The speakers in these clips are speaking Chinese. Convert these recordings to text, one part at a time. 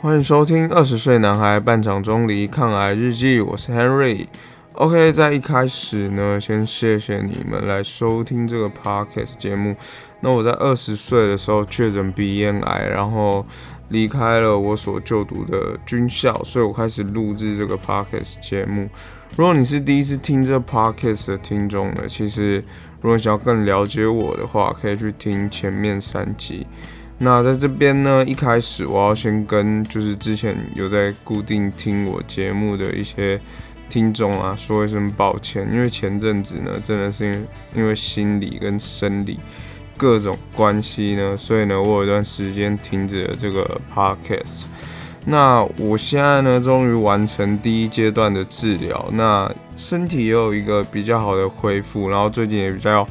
欢迎收听《二十岁男孩半场中离抗癌日记》，我是 Henry。OK，在一开始呢，先谢谢你们来收听这个 Podcast 节目。那我在二十岁的时候确诊鼻咽癌，然后离开了我所就读的军校，所以我开始录制这个 Podcast 节目。如果你是第一次听这 Podcast 的听众呢，其实如果想要更了解我的话，可以去听前面三集。那在这边呢，一开始我要先跟就是之前有在固定听我节目的一些听众啊说一声抱歉，因为前阵子呢，真的是因为因为心理跟生理各种关系呢，所以呢，我有一段时间停止了这个 podcast。那我现在呢，终于完成第一阶段的治疗，那身体也有一个比较好的恢复，然后最近也比较。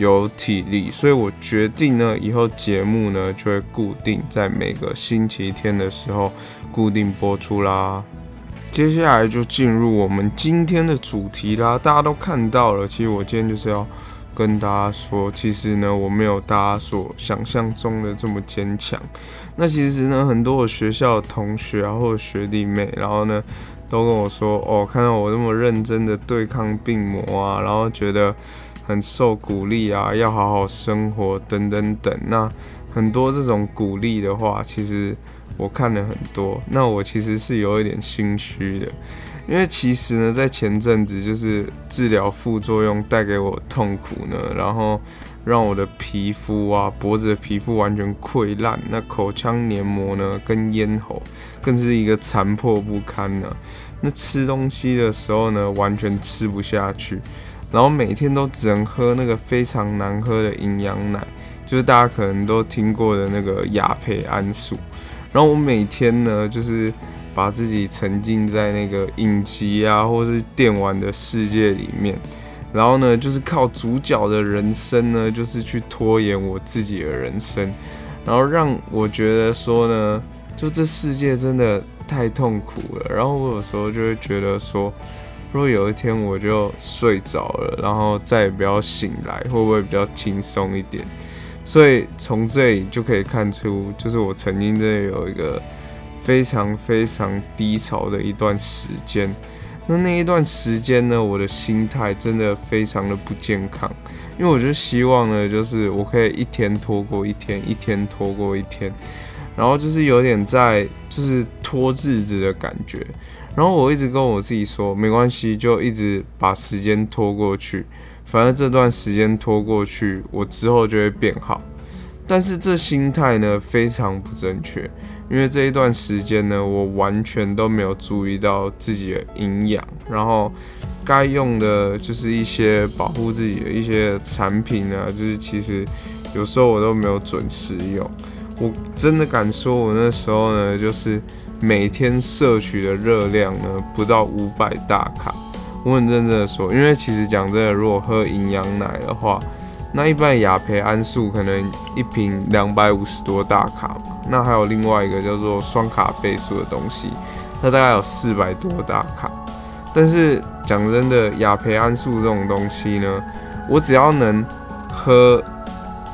有体力，所以我决定呢，以后节目呢就会固定在每个星期天的时候固定播出啦。接下来就进入我们今天的主题啦。大家都看到了，其实我今天就是要跟大家说，其实呢我没有大家所想象中的这么坚强。那其实呢，很多我学校的同学啊或者学弟妹，然后呢都跟我说，哦，看到我那么认真的对抗病魔啊，然后觉得。很受鼓励啊，要好好生活等等等。那很多这种鼓励的话，其实我看了很多。那我其实是有一点心虚的，因为其实呢，在前阵子就是治疗副作用带给我痛苦呢，然后让我的皮肤啊，脖子的皮肤完全溃烂，那口腔黏膜呢跟咽喉更是一个残破不堪呢。那吃东西的时候呢，完全吃不下去。然后每天都只能喝那个非常难喝的营养奶，就是大家可能都听过的那个雅培安素。然后我每天呢，就是把自己沉浸在那个影集啊，或是电玩的世界里面，然后呢，就是靠主角的人生呢，就是去拖延我自己的人生，然后让我觉得说呢，就这世界真的太痛苦了。然后我有时候就会觉得说。如果有一天我就睡着了，然后再也不要醒来，会不会比较轻松一点？所以从这里就可以看出，就是我曾经真的有一个非常非常低潮的一段时间。那那一段时间呢，我的心态真的非常的不健康，因为我就希望呢，就是我可以一天拖过一天，一天拖过一天，然后就是有点在就是拖日子的感觉。然后我一直跟我自己说，没关系，就一直把时间拖过去，反正这段时间拖过去，我之后就会变好。但是这心态呢非常不正确，因为这一段时间呢，我完全都没有注意到自己的营养，然后该用的就是一些保护自己的一些产品啊，就是其实有时候我都没有准时用。我真的敢说，我那时候呢，就是。每天摄取的热量呢不到五百大卡，我很认真的说，因为其实讲真的，如果喝营养奶的话，那一般雅培安素可能一瓶两百五十多大卡嘛，那还有另外一个叫做双卡倍数的东西，它大概有四百多大卡。但是讲真的，雅培安素这种东西呢，我只要能喝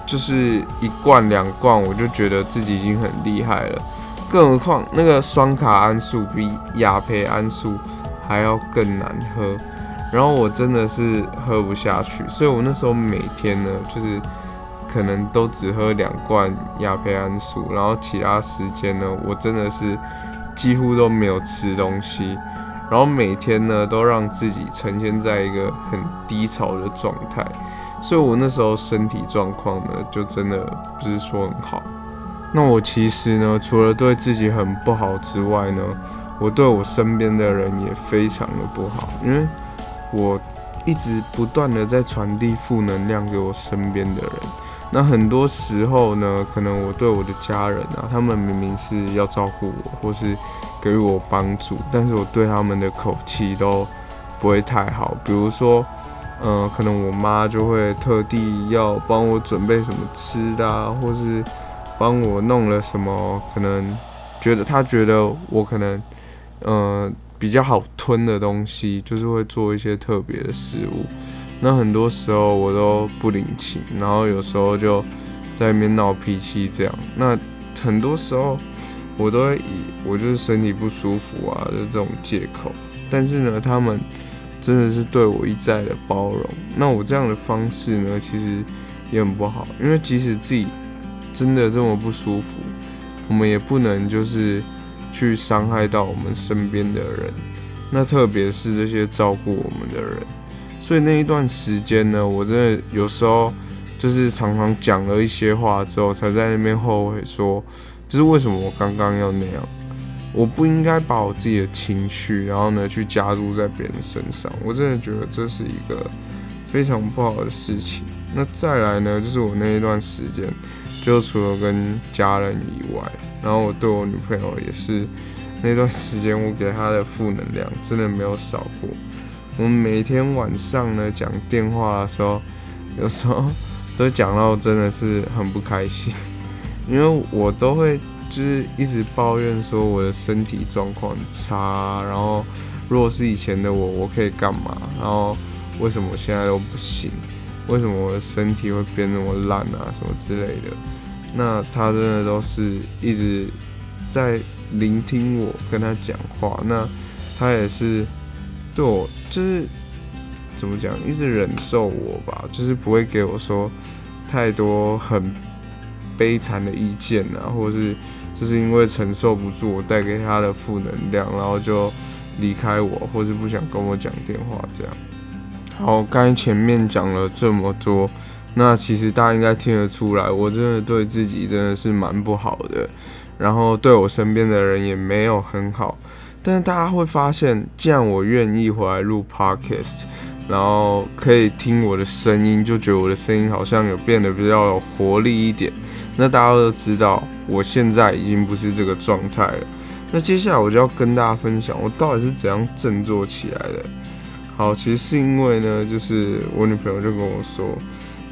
就是一罐两罐，我就觉得自己已经很厉害了。更何况那个双卡安素比亚培安素还要更难喝，然后我真的是喝不下去，所以我那时候每天呢，就是可能都只喝两罐亚培安素，然后其他时间呢，我真的是几乎都没有吃东西，然后每天呢都让自己呈现在一个很低潮的状态，所以我那时候身体状况呢，就真的不是说很好。那我其实呢，除了对自己很不好之外呢，我对我身边的人也非常的不好，因为我一直不断的在传递负能量给我身边的人。那很多时候呢，可能我对我的家人啊，他们明明是要照顾我或是给予我帮助，但是我对他们的口气都不会太好。比如说，嗯，可能我妈就会特地要帮我准备什么吃的，啊，或是。帮我弄了什么？可能觉得他觉得我可能，呃，比较好吞的东西，就是会做一些特别的食物。那很多时候我都不领情，然后有时候就在那边闹脾气这样。那很多时候我都会以我就是身体不舒服啊的这种借口。但是呢，他们真的是对我一再的包容。那我这样的方式呢，其实也很不好，因为即使自己真的这么不舒服，我们也不能就是去伤害到我们身边的人。那特别是这些照顾我们的人。所以那一段时间呢，我真的有时候就是常常讲了一些话之后，才在那边后悔说，就是为什么我刚刚要那样？我不应该把我自己的情绪，然后呢去加入在别人身上。我真的觉得这是一个非常不好的事情。那再来呢，就是我那一段时间，就除了跟家人以外，然后我对我女朋友也是那段时间，我给她的负能量真的没有少过。我们每天晚上呢讲电话的时候，有时候都讲到真的是很不开心，因为我都会就是一直抱怨说我的身体状况很差，然后如果是以前的我，我可以干嘛？然后为什么我现在都不行？为什么我的身体会变那么烂啊？什么之类的？那他真的都是一直在聆听我跟他讲话，那他也是。对我就是怎么讲，一直忍受我吧，就是不会给我说太多很悲惨的意见啊，或是就是因为承受不住我带给他的负能量，然后就离开我，或是不想跟我讲电话这样。好，刚才前面讲了这么多，那其实大家应该听得出来，我真的对自己真的是蛮不好的，然后对我身边的人也没有很好。但是大家会发现，既然我愿意回来录 podcast，然后可以听我的声音，就觉得我的声音好像有变得比较有活力一点。那大家都知道，我现在已经不是这个状态了。那接下来我就要跟大家分享，我到底是怎样振作起来的。好，其实是因为呢，就是我女朋友就跟我说，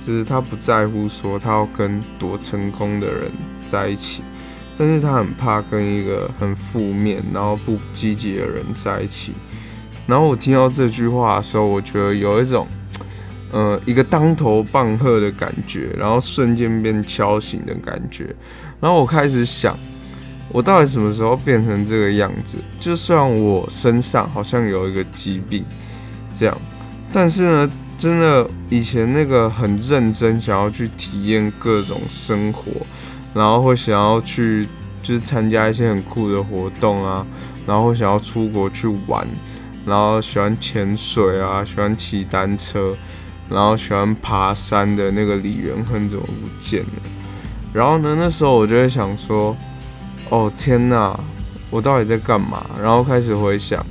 就是她不在乎说她要跟多成功的人在一起。但是她很怕跟一个很负面，然后不积极的人在一起。然后我听到这句话的时候，我觉得有一种，呃，一个当头棒喝的感觉，然后瞬间变敲醒的感觉。然后我开始想，我到底什么时候变成这个样子？就算我身上好像有一个疾病，这样，但是呢，真的以前那个很认真想要去体验各种生活。然后会想要去，就是参加一些很酷的活动啊，然后会想要出国去玩，然后喜欢潜水啊，喜欢骑单车，然后喜欢爬山的那个李元亨怎么不见了？然后呢，那时候我就会想说，哦天哪，我到底在干嘛？然后开始回想，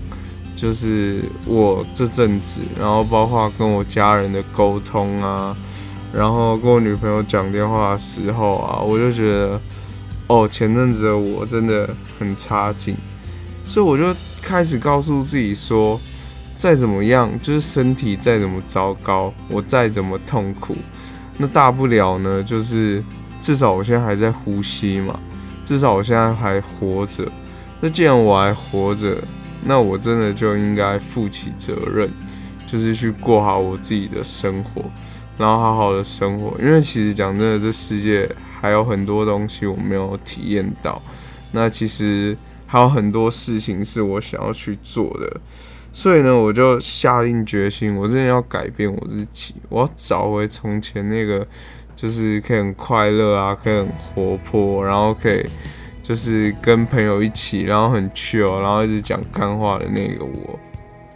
就是我这阵子，然后包括跟我家人的沟通啊。然后跟我女朋友讲电话的时候啊，我就觉得，哦，前阵子的我真的很差劲，所以我就开始告诉自己说，再怎么样，就是身体再怎么糟糕，我再怎么痛苦，那大不了呢，就是至少我现在还在呼吸嘛，至少我现在还活着。那既然我还活着，那我真的就应该负起责任，就是去过好我自己的生活。然后好好的生活，因为其实讲真的，这世界还有很多东西我没有体验到。那其实还有很多事情是我想要去做的，所以呢，我就下定决心，我真的要改变我自己，我要找回从前那个就是可以很快乐啊，可以很活泼，然后可以就是跟朋友一起，然后很 chill，然后一直讲干话的那个我。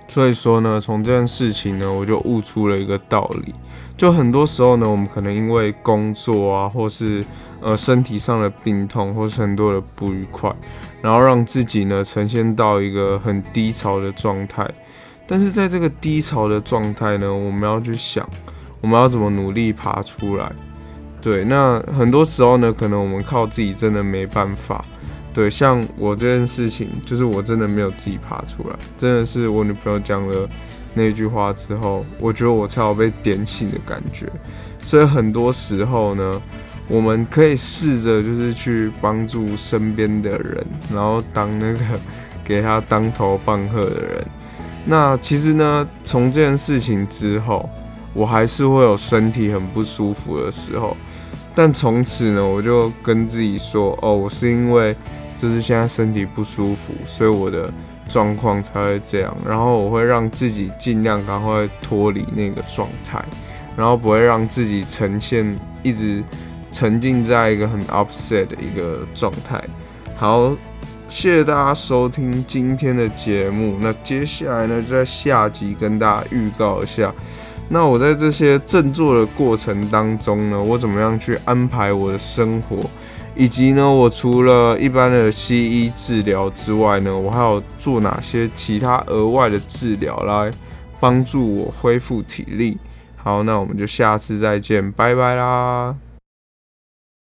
所以说呢，从这件事情呢，我就悟出了一个道理。就很多时候呢，我们可能因为工作啊，或是呃身体上的病痛，或是很多的不愉快，然后让自己呢呈现到一个很低潮的状态。但是在这个低潮的状态呢，我们要去想，我们要怎么努力爬出来。对，那很多时候呢，可能我们靠自己真的没办法。对，像我这件事情，就是我真的没有自己爬出来，真的是我女朋友讲了那句话之后，我觉得我才有被点醒的感觉。所以很多时候呢，我们可以试着就是去帮助身边的人，然后当那个给他当头棒喝的人。那其实呢，从这件事情之后，我还是会有身体很不舒服的时候，但从此呢，我就跟自己说，哦，我是因为。就是现在身体不舒服，所以我的状况才会这样。然后我会让自己尽量赶快脱离那个状态，然后不会让自己呈现一直沉浸在一个很 upset 的一个状态。好，谢谢大家收听今天的节目。那接下来呢，在下集跟大家预告一下。那我在这些振作的过程当中呢，我怎么样去安排我的生活，以及呢，我除了一般的西医治疗之外呢，我还有做哪些其他额外的治疗来帮助我恢复体力？好，那我们就下次再见，拜拜啦。